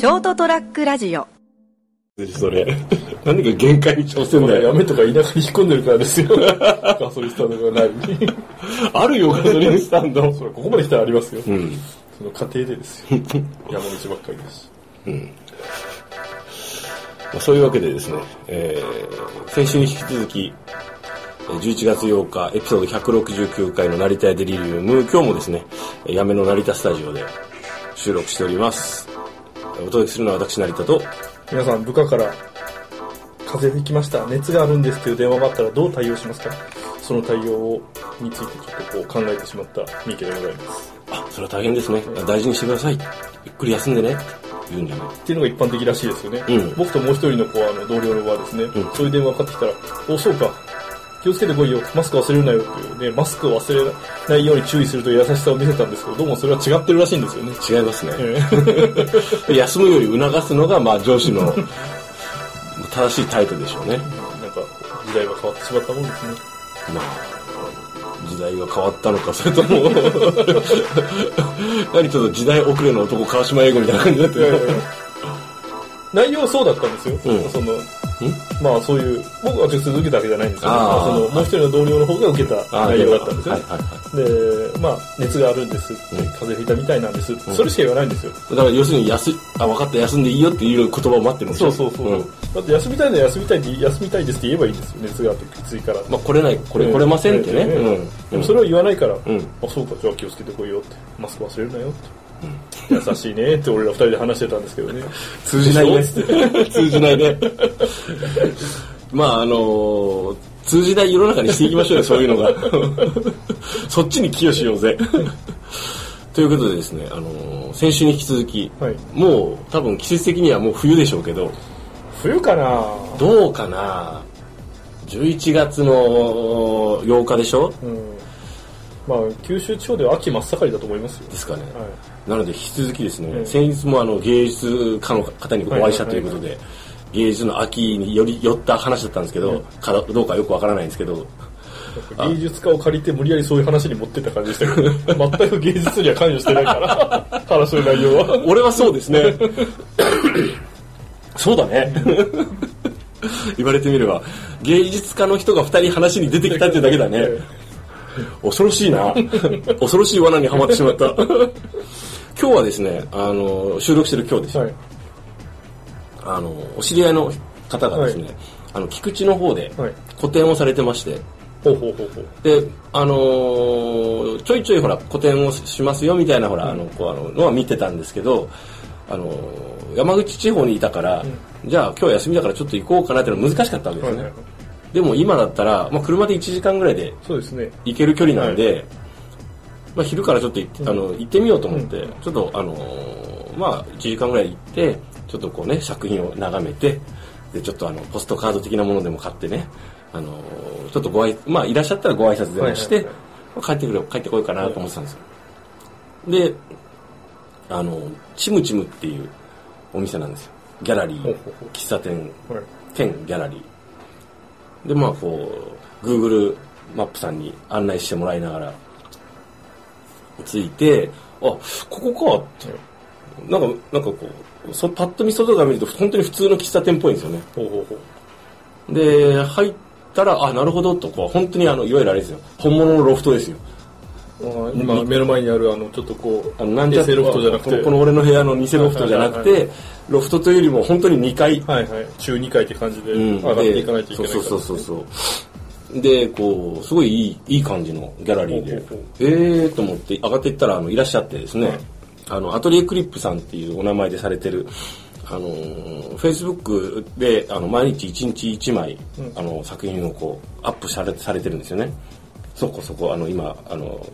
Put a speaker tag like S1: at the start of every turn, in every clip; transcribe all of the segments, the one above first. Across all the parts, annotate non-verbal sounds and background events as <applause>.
S1: ショートトラックラジオ
S2: それ。<laughs> 何が限界に挑戦だよ。
S3: やめとか田舎に引っ込んでるからですよ。<laughs> ガソリンスタンドがない。<laughs>
S2: あるよ、ガソリンスタンド。
S3: それ、ここまで来たらありますよ。
S2: うん。
S3: その家庭でですよ。山道ばっかりですし。
S2: まあそういうわけでですね、えー、先週に引き続き、えー11月8日、エピソード169回の成田屋デリリウム、今日もですね、えーやめの成田スタジオで収録しております。お届けするのは私成田と、
S3: 皆さん、部下から、風邪ひきました。熱があるんですという電話があったらどう対応しますか？その対応についてちょっとこう考えてしまった三池でございます。
S2: あ、それは大変ですね。大事にしてください。ゆっくり休んでね。って言うんじゃない
S3: っていうのが一般的らしいですよね。
S2: うん
S3: 僕ともう一人のこうあの同僚のはですね、
S2: ん
S3: そういう電話がかかってきたら、お、そうか。気をつけてこいよ。マスク忘れるなよっていうね、マスクを忘れないように注意するという優しさを見せたんですけど、どうもそれは違ってるらしいんですよね。
S2: 違いますね。
S3: え <laughs>
S2: 休むより促すのが、まあ上司の正しい態度でしょうね。
S3: えなんか、時代は変わってしまったもんですね。
S2: まあ、時代が変わったのか、それとも、<laughs> 何ちょっと時代遅れの男、川島英語みたいな感じになってる。
S3: 内容はそうだったんですよ。
S2: うん
S3: その、まあそういう、僕は直接受けたわけじゃないんですけど、その、もう一人の同僚の方が受けた内容だったんですよね。
S2: はいはいは
S3: で、まあ、熱があるんですって、
S2: うん
S3: 風邪ひいたみたいなんですって、それしか言わないんですよ。
S2: い。だから要するに、休い、あ、分かった、休んでいいよっていう言葉を待ってるんですよ。
S3: そうそうそう。
S2: ん
S3: だって休みたいのは休みたいって、休みたいですって言えばいいんですよ。熱があってきついから。
S2: まあ、来れない、これ、来れませんってね。
S3: ええ
S2: うん。
S3: でもそれを言わないから、
S2: ん
S3: あ、そうか、じゃあ気をつけてこいよって。マスク忘れるなよって。優しいねって俺ら二人で話してたんですけどね。
S2: 通じないね。通じないね。まあ、あのー通じない世の中にしていきましょうよ、そういうのが。そっちに寄与しようぜ。ということでですね、あのー先週に引き続き、
S3: はい
S2: もう多分季節的にはもう冬でしょうけど、
S3: 冬かな
S2: どうかな11月の8日でしょ？
S3: うん。まあ、九州地方では秋真っ盛りだと思いますよ。
S2: ですかね。
S3: はい。
S2: なので引き続きですね、
S3: うん
S2: 先日もあの芸術家の方にお会いしたということで、芸術の秋により寄った話だったんですけど、かどうかよくわからないんですけど、
S3: 芸術家を借りて無理やりそういう話に持ってった感じでしたけど、全く芸術には関与してないから、<laughs> 話の内容は。
S2: 俺はそうですね。<laughs> そうだね。言われてみれば、芸術家の人が二人話に出てきたっていうだけだね。<laughs> 恐ろしいな。恐ろしい罠にはまってしまった。今日はですね、あの、収録してる今日ですよ。
S3: はい。
S2: あの、お知り合いの方がですね、
S3: はい
S2: あの、菊池の方で
S3: はい
S2: 個展をされてまして、
S3: ほうほうほうほう。
S2: で、あのーちょいちょいほら、個展をしますよみたいなほら、あの、こう、あの、のは見てたんですけど、あのー山口地方にいたから、じゃあ今日休みだからちょっと行こうかなっていうのは難しかったわけですね。
S3: はいはいはい。
S2: でも今だったら、まあ車で1時間ぐらいで。行ける距離なんで、まあ昼からちょっと行って,、あの行ってみようと思って、ちょっとあのーまあ1時間ぐらい行って、ちょっとこうね、作品を眺めて、で、ちょっとあの、ポストカード的なものでも買ってね、あのーちょっとご挨まあいらっしゃったらご挨拶でもして、帰ってくれ、帰ってこようかなと思ってたんですよ。で、あの、チムチムっていうお店なんですよ。ギャラリー喫茶店、
S3: はい。
S2: 兼ギャラリー。で、まあこう、Google マップさんに案内してもらいながら、着いて、あ、ここかって。なんか、なんかこう、そパッと見外から見ると本当に普通の喫茶店っぽいんですよね。
S3: ほうほうほう。
S2: で、入ったら、あ、なるほどと、こう、本当にあの、いわゆるあれですよ。本物のロフトですよ。
S3: 今、目の前にある、あの、ちょっとこう、
S2: あの、なんちゃ
S3: ロフトじゃなくて、
S2: この俺の部屋の偽ロフトじゃなくて、ロフトというよりも本当に2階
S3: はいはい。中2階って感じで
S2: うん
S3: 上がっていかないといけない
S2: そうそうそうそうでこうすごいいいいい感じのギャラリーで。ええー、と思って上がっていったらあのいらっしゃってですね、あのアトリエクリップさんっていうお名前でされてるあのフェイスブックであの毎日1日1枚、あの作品をこうアップされされてるんですよね。そこそこあの今あの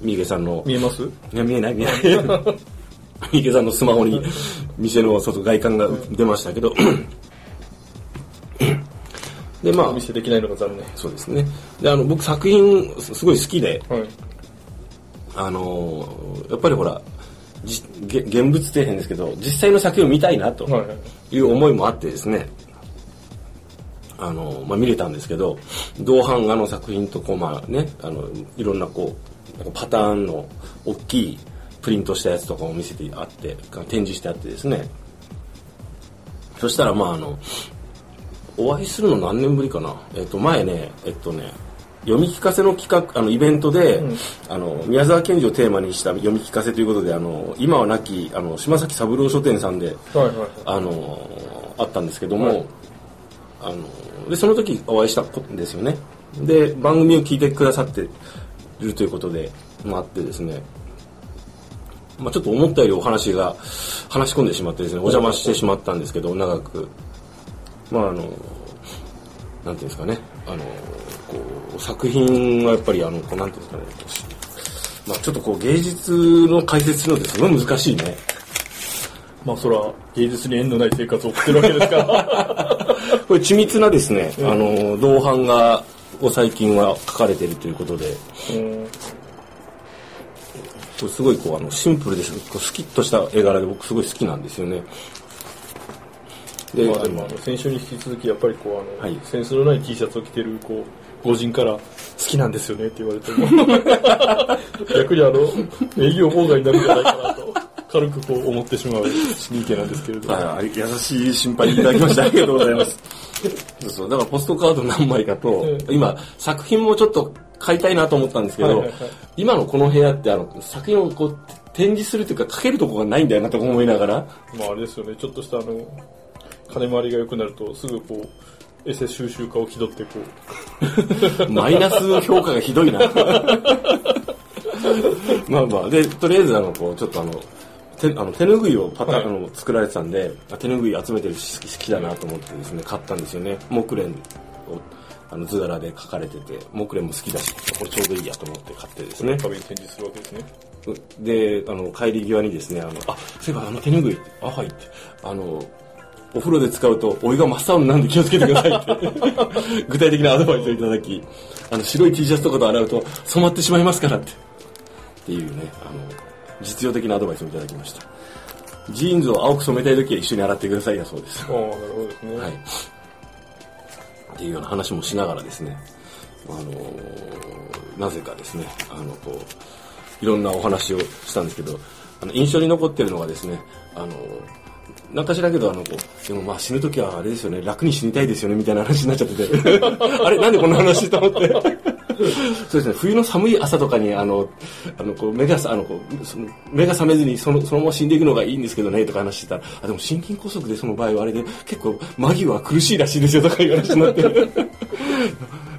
S2: 三池さんの
S3: 見えます？
S2: いや、見えない、見えない。<laughs> 三池さんのスマホに店の外外観が出ましたけど。で、まあ
S3: お見、せできないのが残念。
S2: そうですね。で、あの、僕作品すすごい好きで、
S3: はい。
S2: あのーやっぱりほら、現物底辺ですけど、実際の作品を見たいなと
S3: はい
S2: う思いもあってですね、あの、まあ、見れたんですけど、同版画の作品とこう、まあね、あの、いろんなこう、パターンの大きいプリントしたやつとかも見せてあって展示してあってですねそしたらまああのお会いするの何年ぶりかな？えっと前ねえっとね読み聞かせの企画あのイベントで、うん、あの宮沢賢治をテーマにした読み聞かせということであの今は亡きあの島崎三郎書店さんで、はいはいはい、あのあったんですけども、はい、あのでその時お会いしたんですよね。で番組を聞いてくださっているということでもあってですね。まあ、ちょっと思ったよりお話が話し込んでしまってですねお邪魔してしまったんですけど長くまああのなんていうんですかね。あのこう作品はやっぱりあのこうなんていうんですかね。まあちょっとこう芸術の解説するのってすごい難しいね。
S3: まあそれは芸術に縁のない生活を送ってるわけですから。<laughs>
S2: これ緻密なですね、うん、あの銅版がを最近は書かれているということで、うん、すごいこうあのシンプルです。こうスキッとした絵柄で僕すごい好きなんですよね
S3: でまあでもあの先週に引き続きやっぱりこうあの、はい、センスのない T シャツを着てるこう御人から好きなんですよねって言われても <laughs> 逆にあの営業妨害になるんじゃないかなと軽くこう思ってしまう死に池なんですけれど。
S2: はい、優しい心配いただきましてありがとうございます。<laughs> そうそう。だからポストカード何枚かと、今作品もちょっと買いたいなと思ったんですけど、はいはいはい、今のこの部屋ってあの作品をこう展示するというかかけるとこがないんだよなと思いながら。
S3: まああれですよね。ちょっとしたあの金回りが良くなるとすぐこうエセ収集家を気取ってこ
S2: う。<laughs> マイナス評価がひどいな。<laughs> まあまあ。でとりあえずあのこうちょっとあの手あの手ぬぐいをパターい、あの作られてたんで手ぬぐい集めてるし好きだなと思ってですね買ったんですよね。木蓮をあの図柄で描かれてて木蓮も好きだしこれちょうどいいやと思って買ってですね。
S3: 壁に展示するわけですね。
S2: であの帰り際にですねあのあそういえばあの手ぬぐいあはいってあのお風呂で使うとお湯が真っ青になんで気をつけてくださいって。<laughs> 具体的なアドバイスをいただきあの白い T シャツとかと洗うと染まってしまいますからって。っていうねあの実用的なアドバイスをいただきました。ジーンズを青く染めたい時は一緒に洗ってくださいだそうです。
S3: ああなるほどですね、
S2: はい、っていうような話もしながらですねあのー、なぜかですねあのこういろんなお話をしたんですけどあの印象に残ってるのがですねあのーなんか知らんけど、あの、こう、でもまあ死ぬ時はあれですよね、楽に死にたいですよね、みたいな話になっちゃってて、<laughs> あれ、なんでこんな話と思って。そうですね、冬の寒い朝とかに、あの、あの、こう、目が、あの、こう、その目が覚めずにその、そのまま死んでいくのがいいんですけどね、とか話してたら、あ、でも心筋梗塞でその場合はあれで、結構、間際苦しいらしいですよ、とかいう話になって。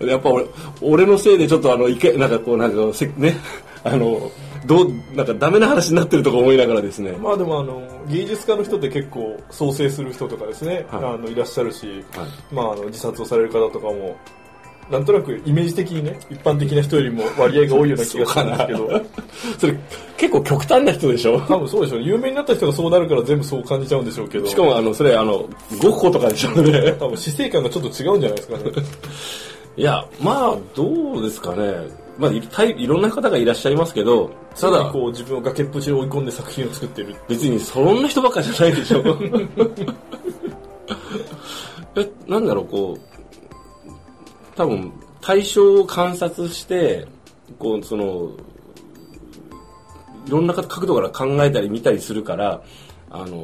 S2: <laughs> やっぱ俺、俺のせいでちょっとあの、いけ、なんかこう、なんか、せね、あの、どうなんかダメな話になってるとか思いながらですね。
S3: まあでもあの芸術家の人って結構創生する人とかですね、はい、あのいらっしゃるし、はい、まああの自殺をされる方とかもなんとなくイメージ的にね一般的な人よりも割合が多いような気がするんですけど。
S2: そ <laughs> れ結構極端な人でしょ？
S3: 多分そうでしょう有名になった人がそうなるから全部そう感じちゃうんでしょうけど。
S2: しかもあのそれあのゴッホとかでしょうね。
S3: 多分死生観がちょっと違うんじゃないですかね。<laughs>
S2: いやまあどうですかねまあ、いいろんな方がいらっしゃいますけど、
S3: ただ、こう自分を崖っぷちに追い込んで作品を作ってる。
S2: 別にそんな人ばっかじゃないでしょ。<laughs> え、なんだろう、こう、多分、対象を観察して、こう、その、いろんな角度から考えたり見たりするから、あの、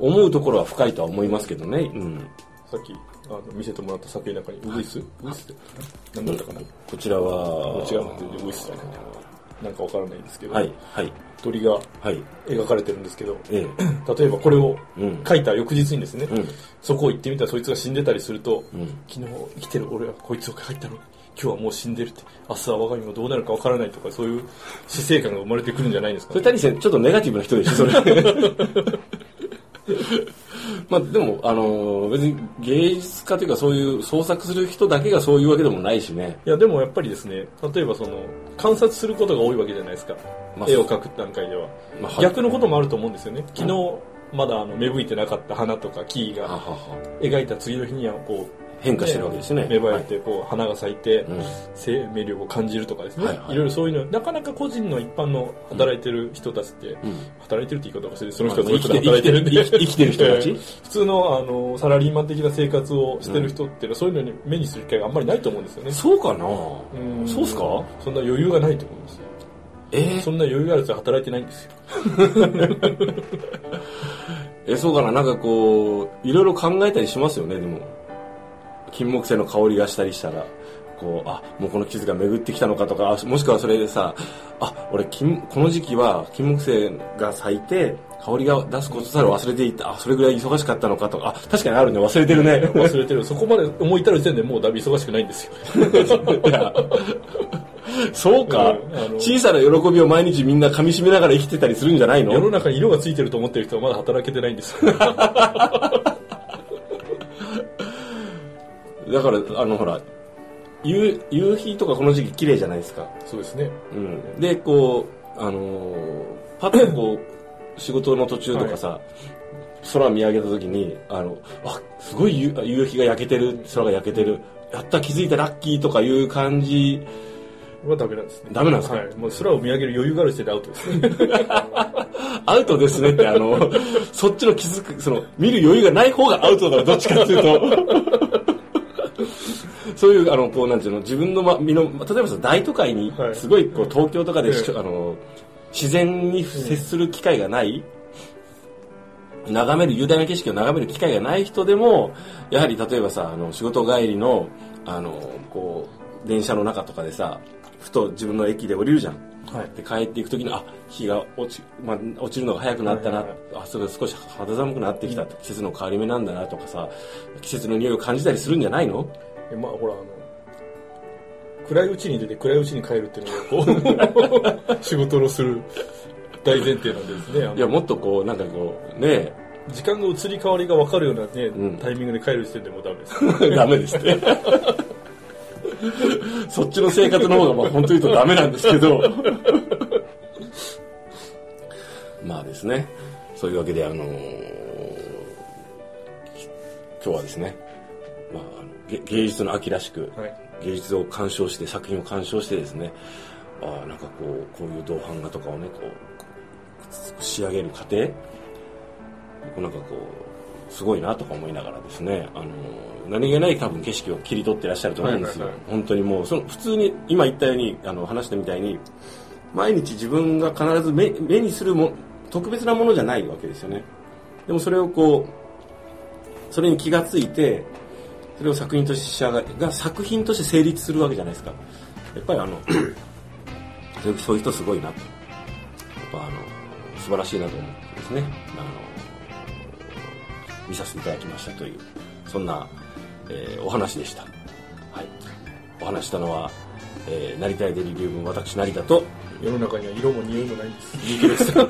S2: 思うところは深いとは思いますけどね。うん。
S3: さっきあの見せてもらった作品の中にウグイス、ウグイス？って何だったかな？
S2: こちらは
S3: 違うのウグイスじゃない。なんかわからないんですけど、
S2: はいはい、
S3: 鳥が描かれてるんですけど、ええ、例えばこれを書いた翌日にですね、うん、そこを行ってみたらそいつが死んでたりすると、うん、昨日生きてる俺はこいつを書いたのに今日はもう死んでるって、明日は我が身もどうなるかわからないとか、そういう死生観が生まれてくるんじゃないですか、
S2: ね。それ谷さん、ちょっとネガティブな人でしょ、それ。<laughs> まあでも、あのー、別に芸術家というかそういう創作する人だけがそういうわけでもないしね。
S3: いやでもやっぱりですね、例えばその、観察することが多いわけじゃないですか。まあ、絵を描く段階では、まあ。逆のこともあると思うんですよね。昨日、まだあの芽吹いてなかった花とか木が描いた次の日にはこう
S2: 変化してるわけですね。
S3: 芽生えて、こう、花が咲いて、生命力を感じるとかですね。はいろいろそういうの、なかなか個人の一般の働いてる人たちって、働いてるって言い方をして、その人がその人で働いてるんで。
S2: 生きてる人たち？<laughs>
S3: 普通の、あの、サラリーマン的な生活をしてる人っていうのは、そういうのに目にする機会があんまりないと思うんですよね。
S2: そうかな？うん。そうっすか？
S3: そんな余裕がないと思うんですよ。え？ー、そんな余裕あるやつは働いてないんですよ。<laughs>
S2: え、そうかな？なんかこう、いろいろ考えたりしますよね、でも。金木犀の香りがしたりしたら。こう、あ、もうこの季節が巡ってきたのかとか、もしくはそれでさ、あ、俺、金、この時期は金木犀が咲いて、香りが出すことさえ忘れていた、あ、それぐらい忙しかったのかとか、あ、確かにあるね、忘れてるね。<laughs>
S3: 忘れてる。そこまで思い至る時点でもうだいぶ忙しくないんですよ。<laughs>
S2: そうか、うん、小さな喜びを毎日みんな噛み締めながら生きてたりするんじゃないの？
S3: 世の中に色がついてると思ってる人はまだ働けてないんですよ。<laughs> だ
S2: から、あの、ほら、夕夕日とかこの時期綺麗じゃないですか。
S3: そうですね。
S2: うん。で、こう、あのー、パッとこう、仕事の途中とかさ、はい、空見上げた時に、あの、あ、すごい夕夕日が焼けてる、空が焼けてる、やった気づいたラッキーとかいう感じ
S3: はダメなんですね。
S2: ダメなんですか？
S3: はい。もう空を見上げる余裕がある時点でアウトですね。<laughs>
S2: アウトですねって、あの、そっちの気づく、その、見る余裕がない方がアウトだろ、どっちかっていうと。そういうあのこうなんていうの自分の、ま、身の例えばさ大都会にすごいこう東京とかで、はい、あの自然に接する機会がない、眺める雄大な景色を眺める機会がない人でもやはり例えばさあの仕事帰りのあのこう電車の中とかでさふと自分の駅で降りるじゃん。はい、で帰っていく時にあ日が落ち,、まあ、落ちるのが早くなったな、はいはい。はい、あそれ少し肌寒くなってきた、うん、季節の変わり目なんだなとかさ季節の匂いを感じたりするんじゃないの？
S3: まあほらあの暗いうちに出て暗いうちに帰るっていうのがこう <laughs> 仕事のする大前提なんですね
S2: いやもっとこうなんかこうね
S3: 時間の移り変わりが分かるようなね、うん、タイミングで帰る時点でもうダメ
S2: です。<laughs> ダメですね。<laughs> そっちの生活の方がまあ本当に言うとダメなんですけど。まあですね。そういうわけであのー、今日はですね芸術の秋らしく、はい、芸術を鑑賞して作品を鑑賞してですねあなんかこうこういう銅版画とかをねこう仕上げる過程。なんかこうすごいなとか思いながらですねあの何気ない多分景色を切り取ってらっしゃると思うんですよ、はいはいはい、本当にもうその普通に今言ったようにあの話したみたいに毎日自分が必ず目目にするも特別なものじゃないわけですよね。でもそれをこうそれに気がついてそれを作品として仕上がが作品として成立するわけじゃないですか。やっぱりあの <clears throat> そういう人すごいなと。やっぱあの素晴らしいなと思ってですね。あの見させていただきましたというそんな、えー、お話でした、はい、お話したのは、えー、成田屋デリリウム私成田と
S3: 世の中には色も匂いもないんです。人気です。<laughs>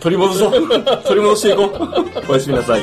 S2: 取り戻そう。取り戻していこう。おやすみなさい